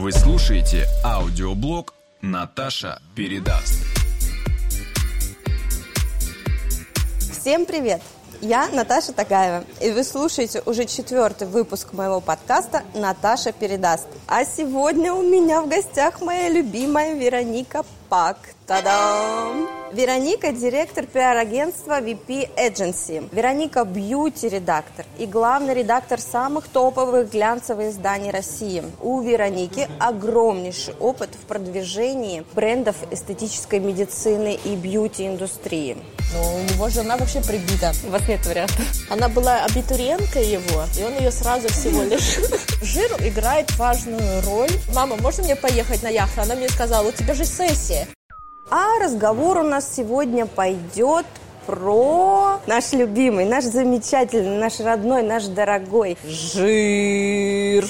Вы слушаете аудиоблог «Наташа передаст». Всем привет! Я Наташа Тагаева, и вы слушаете уже четвертый выпуск моего подкаста «Наташа передаст». А сегодня у меня в гостях моя любимая Вероника Пак. Та-дам! Вероника – директор пиар-агентства VP Agency. Вероника – бьюти-редактор и главный редактор самых топовых глянцевых изданий России. У Вероники огромнейший опыт в продвижении брендов эстетической медицины и бьюти-индустрии. Но у него жена вообще прибита. Вас нет вариантов. Она была абитуриенткой его, и он ее сразу всего лишь... Жир играет важную роль. Мама, можно мне поехать на яхту? Она мне сказала, у тебя же сессия. А разговор у нас сегодня пойдет про наш любимый, наш замечательный, наш родной, наш дорогой жир.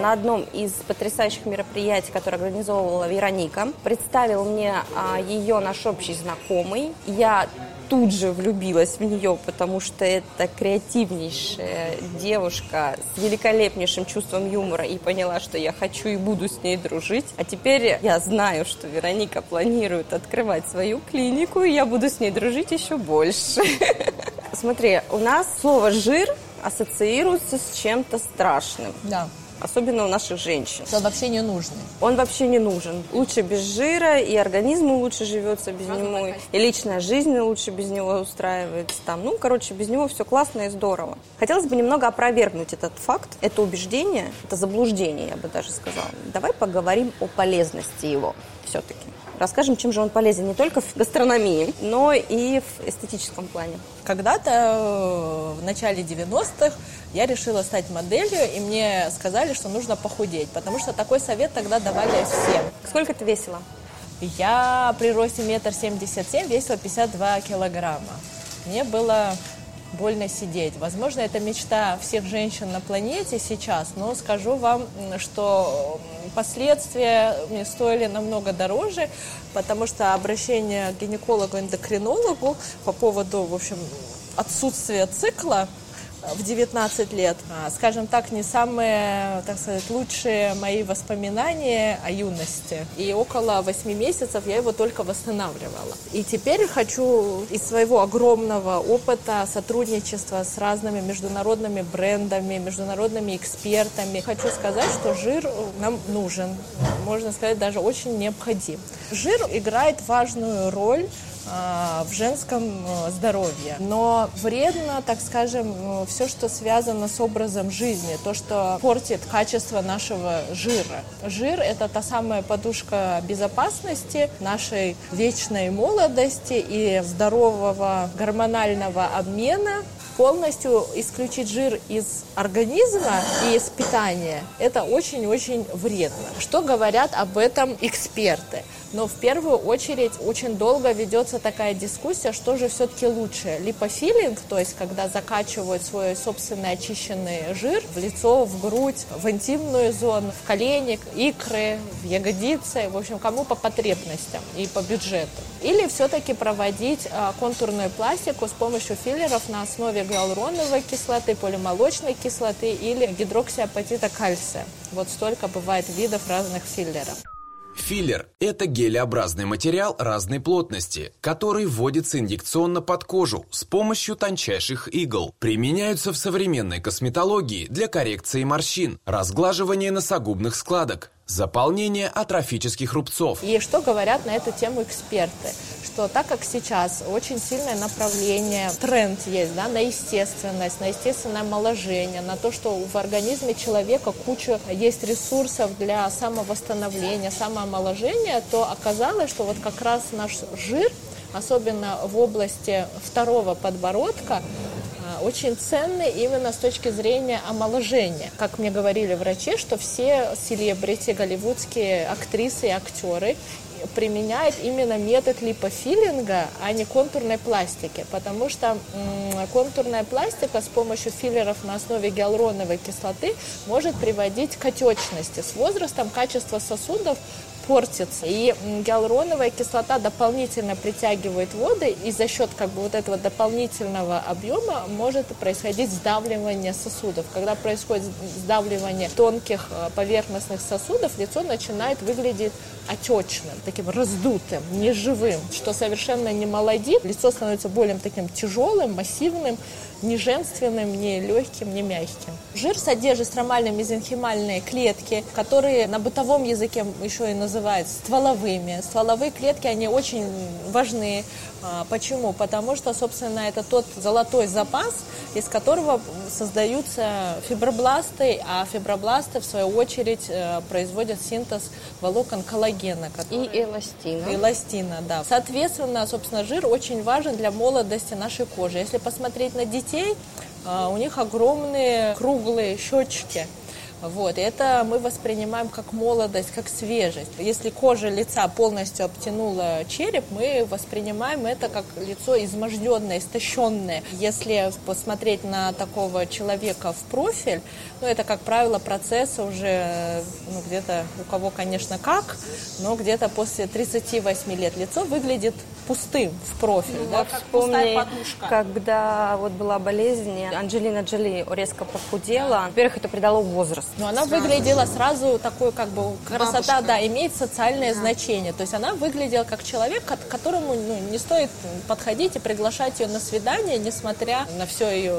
На одном из потрясающих мероприятий, которое организовывала Вероника, представил мне а, ее наш общий знакомый. Я тут же влюбилась в нее, потому что это креативнейшая девушка с великолепнейшим чувством юмора и поняла, что я хочу и буду с ней дружить. А теперь я знаю, что Вероника планирует открывать свою клинику, и я буду с ней дружить еще больше. Смотри, у нас слово «жир» ассоциируется с чем-то страшным. Да особенно у наших женщин. Он вообще не нужен. Он вообще не нужен. Лучше без жира, и организму лучше живется без Разумно него, качество. и личная жизнь лучше без него устраивается. Там, ну, короче, без него все классно и здорово. Хотелось бы немного опровергнуть этот факт, это убеждение, это заблуждение, я бы даже сказала. Давай поговорим о полезности его все-таки. Расскажем, чем же он полезен не только в гастрономии, но и в эстетическом плане. Когда-то э, в начале 90-х я решила стать моделью, и мне сказали, что нужно похудеть, потому что такой совет тогда давали всем. Сколько ты весила? Я при росте метр семьдесят семь весила 52 килограмма. Мне было больно сидеть. Возможно, это мечта всех женщин на планете сейчас, но скажу вам, что последствия мне стоили намного дороже, потому что обращение к гинекологу-эндокринологу по поводу, в общем, отсутствия цикла в 19 лет. А, скажем так, не самые, так сказать, лучшие мои воспоминания о юности. И около 8 месяцев я его только восстанавливала. И теперь хочу из своего огромного опыта сотрудничества с разными международными брендами, международными экспертами, хочу сказать, что жир нам нужен, можно сказать, даже очень необходим. Жир играет важную роль в женском э, здоровье. Но вредно, так скажем, э, все, что связано с образом жизни, то, что портит качество нашего жира. Жир – это та самая подушка безопасности нашей вечной молодости и здорового гормонального обмена полностью исключить жир из организма и из питания – это очень-очень вредно. Что говорят об этом эксперты? Но в первую очередь очень долго ведется такая дискуссия, что же все-таки лучше. Липофилинг, то есть когда закачивают свой собственный очищенный жир в лицо, в грудь, в интимную зону, в колени, икры, в ягодицы, в общем, кому по потребностям и по бюджету. Или все-таки проводить а, контурную пластику с помощью филлеров на основе гиалуроновой кислоты, полимолочной кислоты или гидроксиапатита кальция. Вот столько бывает видов разных филлеров. Филлер – это гелеобразный материал разной плотности, который вводится инъекционно под кожу с помощью тончайших игл. Применяются в современной косметологии для коррекции морщин, разглаживания носогубных складок, заполнения атрофических рубцов. И что говорят на эту тему эксперты? Что так как сейчас очень сильное направление, тренд есть да, на естественность, на естественное омоложение, на то, что в организме человека куча есть ресурсов для самовосстановления, самоомоложения, то оказалось, что вот как раз наш жир, особенно в области второго подбородка, очень ценный именно с точки зрения омоложения. Как мне говорили врачи, что все селебрити, голливудские актрисы и актеры применяют именно метод липофилинга, а не контурной пластики, потому что контурная пластика с помощью филлеров на основе гиалуроновой кислоты может приводить к отечности. С возрастом качество сосудов портится. И гиалуроновая кислота дополнительно притягивает воды, и за счет как бы вот этого дополнительного объема может происходить сдавливание сосудов. Когда происходит сдавливание тонких э, поверхностных сосудов, лицо начинает выглядеть отечным, таким раздутым, неживым, что совершенно не молодит. Лицо становится более таким тяжелым, массивным, не женственным, не легким, не мягким. Жир содержит стромальные мезенхимальные клетки, которые на бытовом языке еще и называют стволовыми. Стволовые клетки, они очень важны. А, почему? Потому что, собственно, это тот золотой запас, из которого создаются фибробласты, а фибробласты, в свою очередь, э, производят синтез волокон коллагена. Который... И эластина. Эластина, да. Соответственно, собственно, жир очень важен для молодости нашей кожи. Если посмотреть на детей, э, у них огромные круглые щечки. Вот, это мы воспринимаем как молодость, как свежесть. Если кожа лица полностью обтянула череп, мы воспринимаем это как лицо изможденное, истощенное. Если посмотреть на такого человека в профиль, ну, это, как правило, процесс уже ну, где-то у кого, конечно, как, но где-то после 38 лет лицо выглядит пустым в профиль. Ну, да, как вспомни, когда вот была болезнь, Анджелина Джоли резко похудела. Да. Во-первых, это придало возраст. Но она сразу. выглядела сразу такой, как бы, красота, Бабушка. да, имеет социальное да. значение. То есть она выглядела как человек, к которому ну, не стоит подходить и приглашать ее на свидание, несмотря на все ее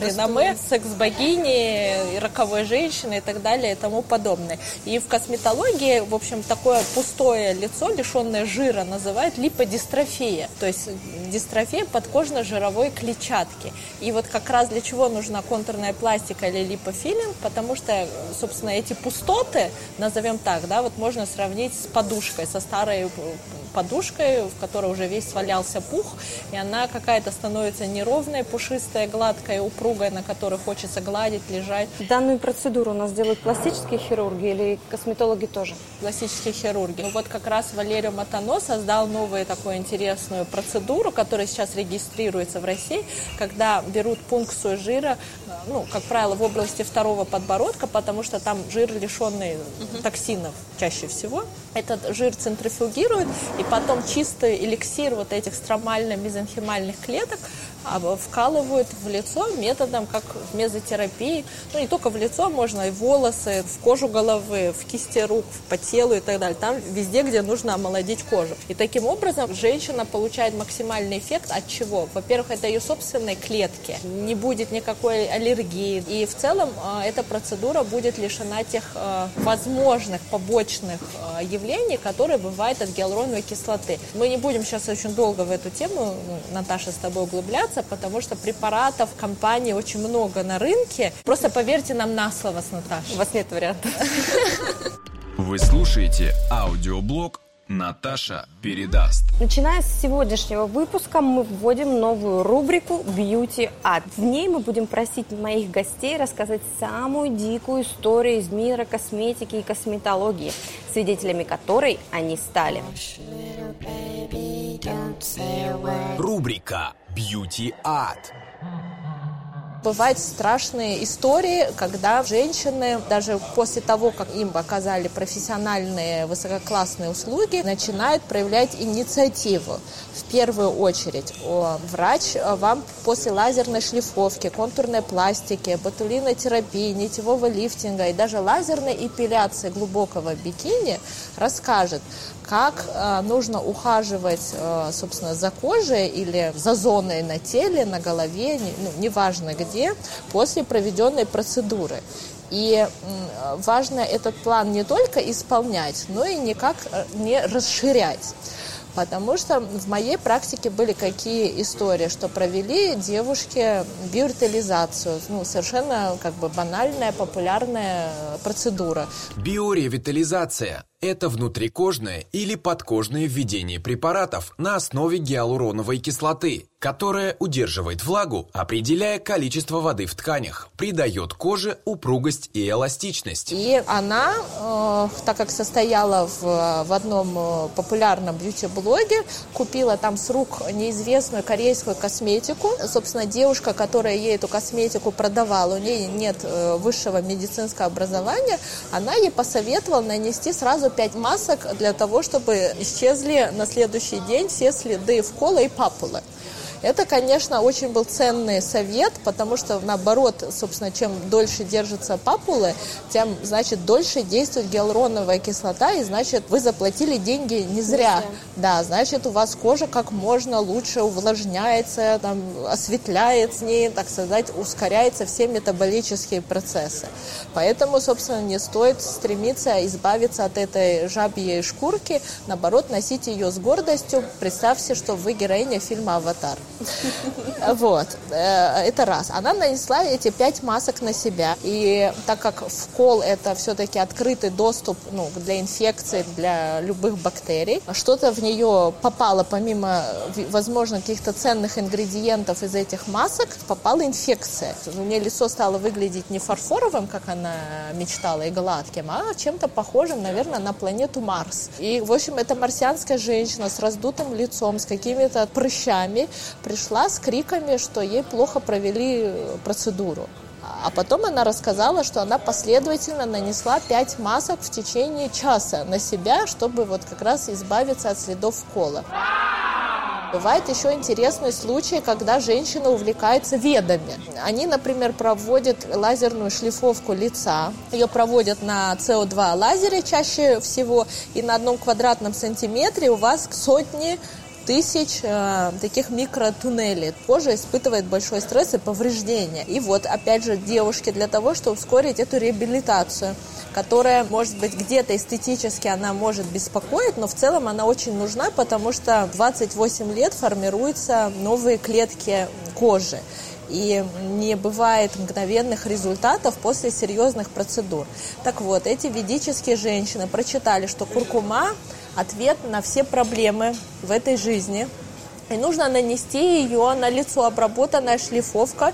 реноме, секс-богини, роковой женщины и так далее и тому подобное. И в косметологии, в общем, такое пустое лицо, лишенное жира, называют липодистрофия. То есть дистрофия подкожно-жировой клетчатки. И вот как раз для чего нужна контурная пластика или липофилинг, потому что собственно, эти пустоты, назовем так, да, вот можно сравнить с подушкой, со старой подушкой, в которой уже весь свалялся пух, и она какая-то становится неровная, пушистая, гладкая, упругая, на которой хочется гладить, лежать. Данную процедуру у нас делают пластические хирурги или косметологи тоже? Пластические хирурги. Ну вот как раз Валерий Матано создал новую такую интересную процедуру, которая сейчас регистрируется в России, когда берут пункцию жира, ну, как правило, в области второго подбородка, потому что там жир лишенный угу. токсинов чаще всего. Этот жир центрифугируют, и потом чистый эликсир вот этих стромально-мезонхимальных клеток вкалывают в лицо методом, как в мезотерапии. Ну, не только в лицо, можно и волосы, в кожу головы, в кисти рук, по телу и так далее. Там везде, где нужно омолодить кожу. И таким образом женщина получает максимальный эффект от чего? Во-первых, это ее собственной клетки. Не будет никакой аллергии. И в целом а, эта процедура будет лишена тех а, возможных побочных явлений, явлений, которые бывают от гиалуроновой кислоты. Мы не будем сейчас очень долго в эту тему, ну, Наташа, с тобой углубляться, потому что препаратов компании очень много на рынке. Просто поверьте нам на слово с Наташей. У вас нет вариантов. Вы слушаете аудиоблог Наташа передаст. Начиная с сегодняшнего выпуска мы вводим новую рубрику Beauty Art. В ней мы будем просить моих гостей рассказать самую дикую историю из мира косметики и косметологии, свидетелями которой они стали. Рубрика Art бывают страшные истории, когда женщины даже после того, как им оказали профессиональные высококлассные услуги, начинают проявлять инициативу. В первую очередь врач вам после лазерной шлифовки, контурной пластики, ботулинотерапии, нитевого лифтинга и даже лазерной эпиляции глубокого бикини расскажет, как э, нужно ухаживать, э, собственно, за кожей или за зоной на теле, на голове, ну, неважно где, после проведенной процедуры. И важно этот план не только исполнять, но и никак э, не расширять. Потому что в моей практике были какие истории, что провели девушки биоревитализацию, ну, совершенно как бы банальная, популярная процедура. Биоревитализация – это внутрикожное или подкожное введение препаратов на основе гиалуроновой кислоты, которая удерживает влагу, определяя количество воды в тканях, придает коже упругость и эластичность. И она, э, так как состояла в, в одном э, популярном бьюти-блоге, купила там с рук неизвестную корейскую косметику. Собственно, девушка, которая ей эту косметику продавала, у нее нет э, высшего медицинского образования, она ей посоветовала нанести сразу 5 масок для того, чтобы исчезли на следующий день все следы вкола и папулы. Это, конечно, очень был ценный совет, потому что, наоборот, собственно, чем дольше держатся папулы, тем, значит, дольше действует гиалуроновая кислота, и, значит, вы заплатили деньги не зря. Да, значит, у вас кожа как можно лучше увлажняется, там, осветляет с ней, так сказать, ускоряется все метаболические процессы. Поэтому, собственно, не стоит стремиться избавиться от этой жабьей шкурки, наоборот, носить ее с гордостью. Представьте, что вы героиня фильма «Аватар». Вот, э, это раз. Она нанесла эти пять масок на себя. И так как вкол это все-таки открытый доступ ну, для инфекции, для любых бактерий, что-то в нее попало помимо, возможно, каких-то ценных ингредиентов из этих масок, попала инфекция. У нее лицо стало выглядеть не фарфоровым, как она мечтала, и гладким, а чем-то похожим, наверное, на планету Марс. И, в общем, эта марсианская женщина с раздутым лицом, с какими-то прыщами, пришла с криками, что ей плохо провели э, процедуру. А потом она рассказала, что она последовательно нанесла пять масок в течение часа на себя, чтобы вот как раз избавиться от следов вкола. Бывает еще интересный случай, когда женщина увлекается ведами. Они, например, проводят лазерную шлифовку лица. Ее проводят на СО2 лазере чаще всего, и на одном квадратном сантиметре у вас сотни тысяч э, таких микротуннелей. Кожа испытывает большой стресс и повреждения. И вот, опять же, девушки для того, чтобы ускорить эту реабилитацию, которая, может быть, где-то эстетически она может беспокоить, но в целом она очень нужна, потому что 28 лет формируются новые клетки кожи и не бывает мгновенных результатов после серьезных процедур. Так вот, эти ведические женщины прочитали, что куркума ответ на все проблемы в этой жизни. И нужно нанести ее на лицо, обработанная шлифовка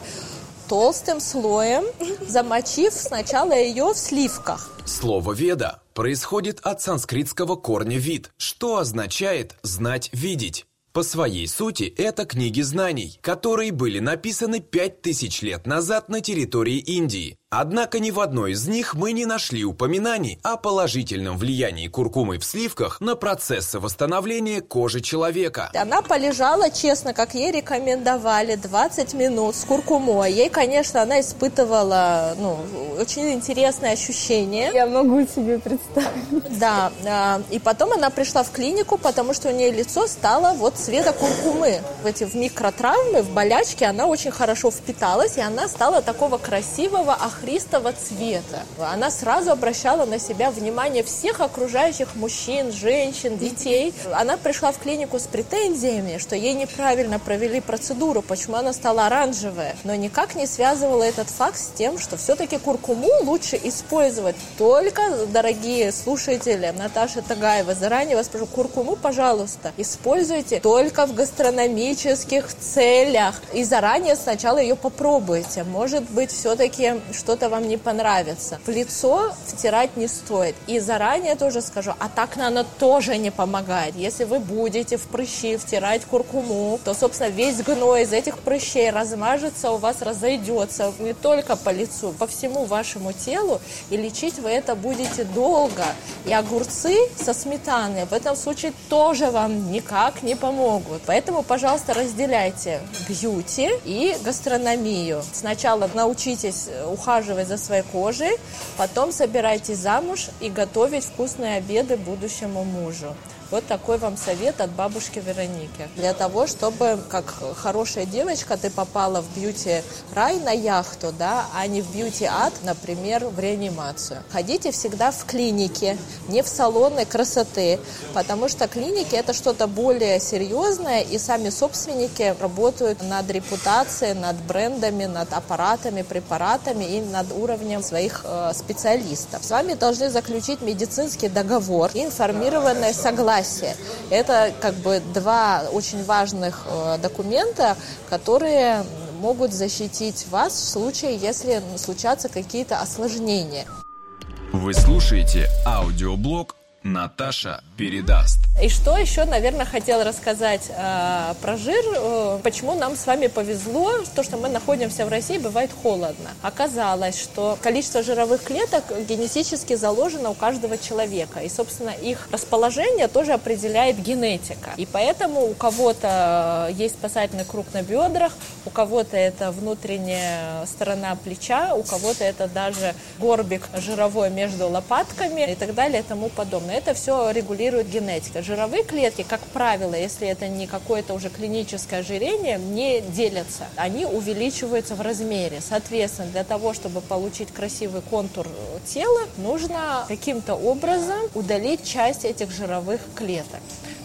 толстым слоем, замочив сначала ее в сливках. Слово «веда» происходит от санскритского корня «вид», что означает «знать, видеть». По своей сути, это книги знаний, которые были написаны пять тысяч лет назад на территории Индии, Однако ни в одной из них мы не нашли упоминаний о положительном влиянии куркумы в сливках на процессы восстановления кожи человека. Она полежала, честно, как ей рекомендовали, 20 минут с куркумой. Ей, конечно, она испытывала ну, очень интересное ощущение. Я могу себе представить. Да, а, и потом она пришла в клинику, потому что у нее лицо стало вот цвета куркумы. В эти в микротравмы, в болячки она очень хорошо впиталась, и она стала такого красивого, охристого цвета. Она сразу обращала на себя внимание всех окружающих мужчин, женщин, детей. Она пришла в клинику с претензиями, что ей неправильно провели процедуру, почему она стала оранжевая. Но никак не связывала этот факт с тем, что все-таки куркуму лучше использовать только, дорогие слушатели, Наташа Тагаева, заранее вас прошу, куркуму, пожалуйста, используйте только в гастрономических целях. И заранее сначала ее попробуйте. Может быть, все-таки что что-то вам не понравится. В лицо втирать не стоит. И заранее тоже скажу, а так она тоже не помогает. Если вы будете в прыщи втирать куркуму, то, собственно, весь гной из этих прыщей размажется, у вас разойдется не только по лицу, по всему вашему телу, и лечить вы это будете долго. И огурцы со сметаной в этом случае тоже вам никак не помогут. Поэтому, пожалуйста, разделяйте бьюти и гастрономию. Сначала научитесь ухаживать ухаживать за своей кожей, потом собирайтесь замуж и готовить вкусные обеды будущему мужу. Вот такой вам совет от бабушки Вероники. Для того, чтобы, как хорошая девочка, ты попала в бьюти-рай на яхту, да, а не в бьюти-ад, например, в реанимацию. Ходите всегда в клинике, не в салоны красоты, потому что клиники это что-то более серьезное, и сами собственники работают над репутацией, над брендами, над аппаратами, препаратами и над уровнем своих э, специалистов. С вами должны заключить медицинский договор, информированное согласие согласие. Это как бы два очень важных э, документа, которые могут защитить вас в случае, если случатся какие-то осложнения. Вы слушаете аудиоблог Наташа передаст. И что еще, наверное, хотела рассказать э, про жир. Э, почему нам с вами повезло, то, что мы находимся в России, бывает холодно. Оказалось, что количество жировых клеток генетически заложено у каждого человека. И, собственно, их расположение тоже определяет генетика. И поэтому у кого-то э, есть спасательный круг на бедрах, у кого-то это внутренняя сторона плеча, у кого-то это даже горбик жировой между лопатками и так далее и тому подобное но это все регулирует генетика. Жировые клетки, как правило, если это не какое-то уже клиническое ожирение, не делятся. Они увеличиваются в размере. Соответственно, для того, чтобы получить красивый контур тела, нужно каким-то образом удалить часть этих жировых клеток.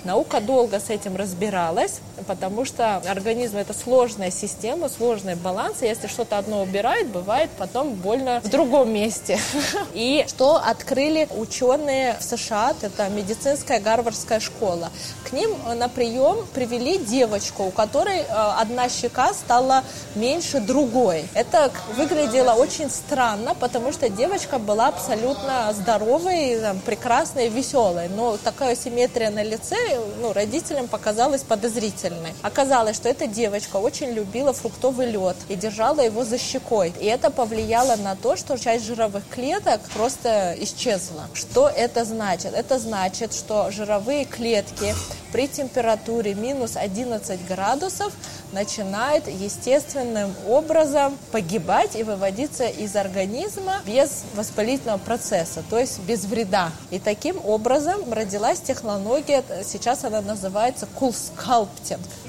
Наука долго с этим разбиралась, потому что организм это сложная система, сложный баланс. И если что-то одно убирает, бывает потом больно в другом месте. И что открыли ученые в США, это медицинская гарвардская школа. К ним на прием привели девочку, у которой э, одна щека стала меньше другой. Это выглядело очень странно, потому что девочка была абсолютно здоровой, прекрасной, веселой. Но такая симметрия на лице ну, родителям показалась подозрительной. Оказалось, что эта девочка очень любила фруктовый лед и держала его за щекой. И это повлияло на то, что часть жировых клеток просто исчезла. Что это значит? Это значит, что жировые клетки при температуре минус 11 градусов начинает естественным образом погибать и выводиться из организма без воспалительного процесса, то есть без вреда. И таким образом родилась технология, сейчас она называется. Cool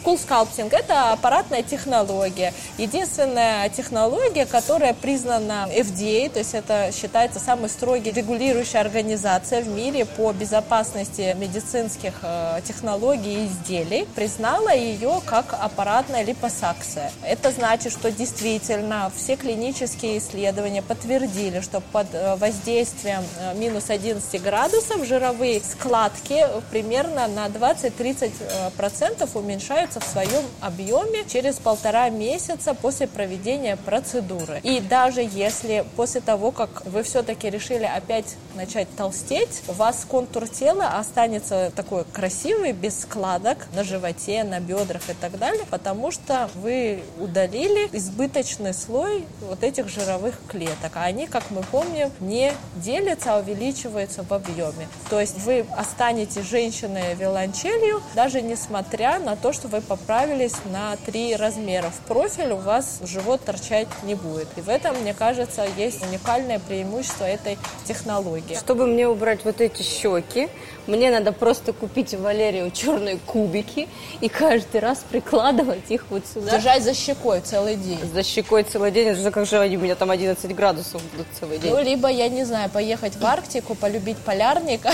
sculpting – это аппаратная технология. Единственная технология, которая признана FDA, то есть это считается самой строгой регулирующей организацией в мире по безопасности медицинских э, технологий и изделий, признала ее как аппаратная липосакция. Это значит, что действительно все клинические исследования подтвердили, что под э, воздействием э, минус 11 градусов жировые складки примерно на 20-30% уменьшаются в своем объеме через полтора месяца после проведения процедуры. И даже если после того, как вы все-таки решили опять начать толстеть, у вас контур тела останется такой красивый, без складок на животе, на бедрах и так далее, потому что вы удалили избыточный слой вот этих жировых клеток. А они, как мы помним, не делятся, а увеличиваются в объеме. То есть вы останетесь женщиной виолончелью, даже несмотря на то, что вы поправились на три размера. В профиль у вас живот торчать не будет. И в этом, мне кажется, есть уникальное преимущество этой технологии. Чтобы мне убрать вот эти щеки, мне надо просто купить у Валерию черные кубики и каждый раз прикладывать их вот сюда. Держать за щекой целый день. За щекой целый день. Это как же они у меня там 11 градусов будут целый день. Ну, либо, я не знаю, поехать в Арктику, полюбить полярника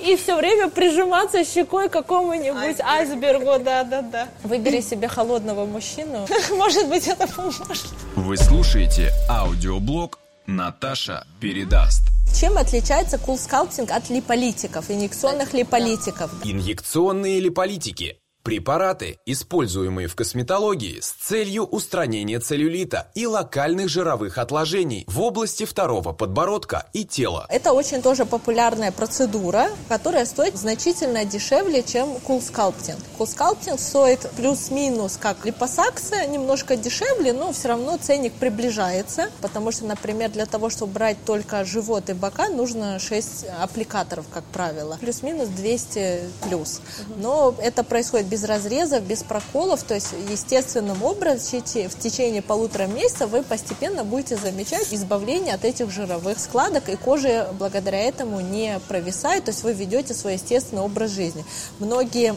и все время прижиматься щекой к какому-нибудь айсбергу, да-да-да. Выбери себе холодного мужчину, может быть, это поможет. Вы слушаете аудиоблог «Наташа передаст». Чем отличается CoolSculpting от липолитиков, инъекционных липолитиков? Инъекционные липолитики Препараты, используемые в косметологии с целью устранения целлюлита и локальных жировых отложений в области второго подбородка и тела. Это очень тоже популярная процедура, которая стоит значительно дешевле, чем CoolSculpting. CoolSculpting стоит плюс-минус как липосакция, немножко дешевле, но все равно ценник приближается, потому что, например, для того, чтобы брать только живот и бока, нужно 6 аппликаторов, как правило. Плюс-минус 200 плюс. Но это происходит без разрезов, без проколов, то есть естественным образом в течение полутора месяца вы постепенно будете замечать избавление от этих жировых складок, и кожа благодаря этому не провисает, то есть вы ведете свой естественный образ жизни. Многие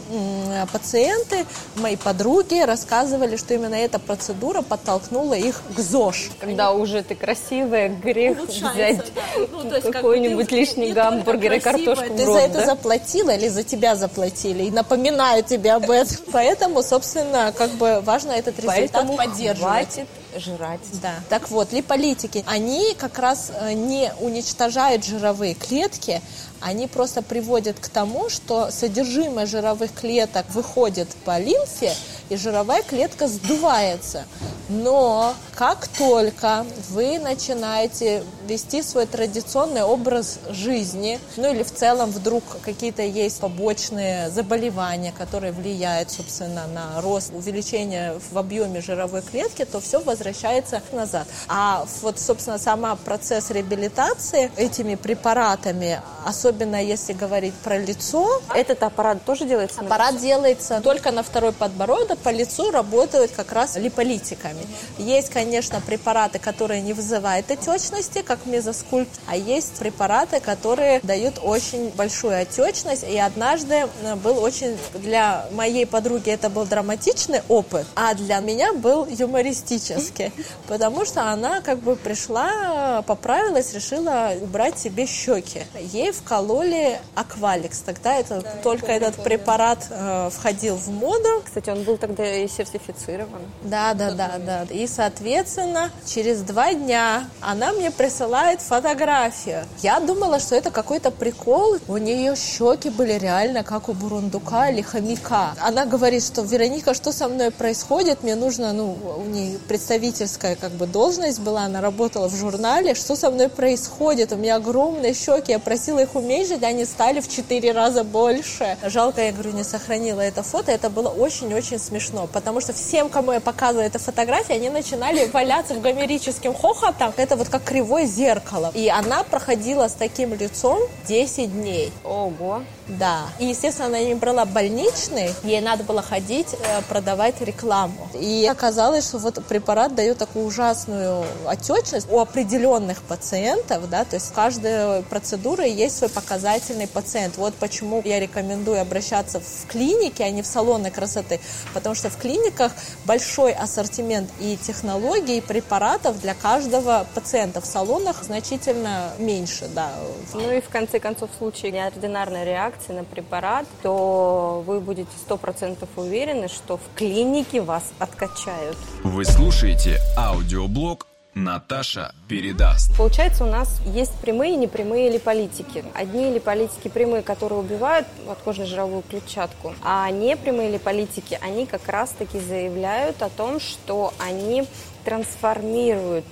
пациенты, мои подруги рассказывали, что именно эта процедура подтолкнула их к ЗОЖ. Когда Они... уже ты красивая, грех взять да. ну, какой-нибудь лишний гамбургер и картошку Ты за это заплатила или за тебя заплатили? И напоминаю тебе об этом. Поэтому, собственно, как бы важно этот результат Поэтому поддерживать. Хватит жрать. Да. Так вот, липолитики, они как раз э, не уничтожают жировые клетки, они просто приводят к тому, что содержимое жировых клеток выходит по лимфе, и жировая клетка сдувается. Но как только вы начинаете вести свой традиционный образ жизни, ну или в целом вдруг какие-то есть побочные заболевания, которые влияют, собственно, на рост, увеличение в объеме жировой клетки, то все возвращается назад. А вот, собственно, сама процесс реабилитации этими препаратами, особенно если говорить про лицо, этот аппарат тоже делается? Аппарат делается только на второй подбородок, по лицу работают как раз липолитиками. Есть, конечно, препараты, которые не вызывают отечности, как мезоскульп, а есть препараты, которые дают очень большую отечность. И однажды э, был очень, для моей подруги это был драматичный опыт, а для меня был юмористический, потому что она как бы пришла, поправилась, решила убрать себе щеки. Ей вкололи акваликс. Тогда это да, только этот препарат э, входил в моду. Кстати, он был тогда и сертифицирован. Да, да, да, да. И, соответственно, через два дня она мне присылает фотографию. Я думала, что это какой-то прикол. У нее щеки были реально как у бурундука или хомяка. Она говорит, что Вероника, что со мной происходит? Мне нужно, ну, у нее представительская как бы должность была, она работала в журнале. Что со мной происходит? У меня огромные щеки. Я просила их уменьшить, они стали в четыре раза больше. Жалко, я говорю, не сохранила это фото. Это было очень-очень смешно, потому что всем, кому я показывала эту фотографию, они начинали валяться в гомерическим хохотом. Это вот как кривое зеркало. И она проходила с таким лицом 10 дней. Ого. Да. И, естественно, она не брала больничный, ей надо было ходить, э, продавать рекламу. И оказалось, что вот препарат дает такую ужасную отечность у определенных пациентов, да, то есть в каждой процедуре есть свой показательный пациент. Вот почему я рекомендую обращаться в клинике, а не в салоны красоты, потому что в клиниках большой ассортимент и технологий, и препаратов для каждого пациента. В салонах значительно меньше, да. Ну и в конце концов, в случае неординарной реакции на препарат, то вы будете сто процентов уверены, что в клинике вас откачают. Вы слушаете аудиоблог Наташа передаст. Получается, у нас есть прямые и непрямые липолитики. Одни липолитики прямые, которые убивают подкожно-жировую клетчатку, а непрямые липолитики, они как раз-таки заявляют о том, что они трансформируют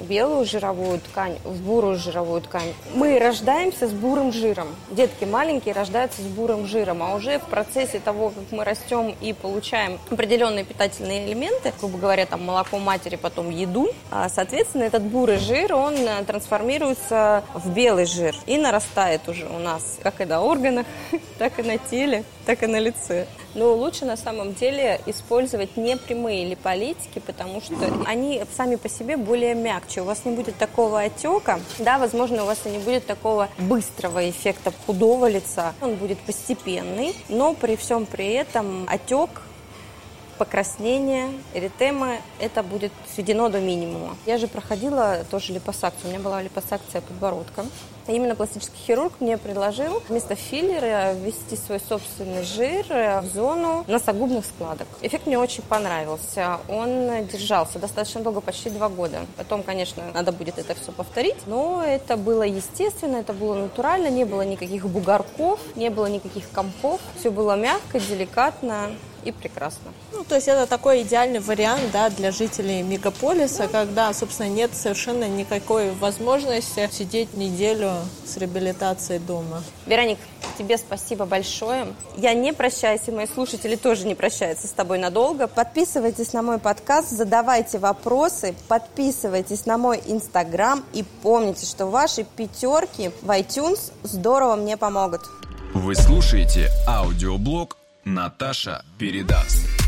белую жировую ткань в бурую жировую ткань. Мы рождаемся с бурым жиром. Детки маленькие рождаются с бурым жиром, а уже в процессе того, как мы растем и получаем определенные питательные элементы, грубо говоря, там молоко матери, потом еду, а, соответственно, этот бурый жир, он э, трансформируется в белый жир и нарастает уже у нас как и на органах, так и на теле, так и на лице. Но лучше на самом деле использовать не прямые липолитики, потому что они сами по себе более мягче. У вас не будет такого отека. Да, возможно, у вас и не будет такого быстрого эффекта худого лица. Он будет постепенный, но при всем при этом отек покраснение, эритема, это будет сведено до минимума. Я же проходила тоже липосакцию. У меня была липосакция подбородка. И именно пластический хирург мне предложил вместо филлера ввести свой собственный жир в зону носогубных складок. Эффект мне очень понравился. Он держался достаточно долго, почти два года. Потом, конечно, надо будет это все повторить. Но это было естественно, это было натурально, не было никаких бугорков, не было никаких компов. Все было мягко, деликатно и прекрасно. Ну, то есть это такой идеальный вариант, да, для жителей мегаполиса, да. когда, собственно, нет совершенно никакой возможности сидеть неделю с реабилитацией дома. Вероник, тебе спасибо большое. Я не прощаюсь, и мои слушатели тоже не прощаются с тобой надолго. Подписывайтесь на мой подкаст, задавайте вопросы, подписывайтесь на мой инстаграм и помните, что ваши пятерки в iTunes здорово мне помогут. Вы слушаете аудиоблог Наташа передаст.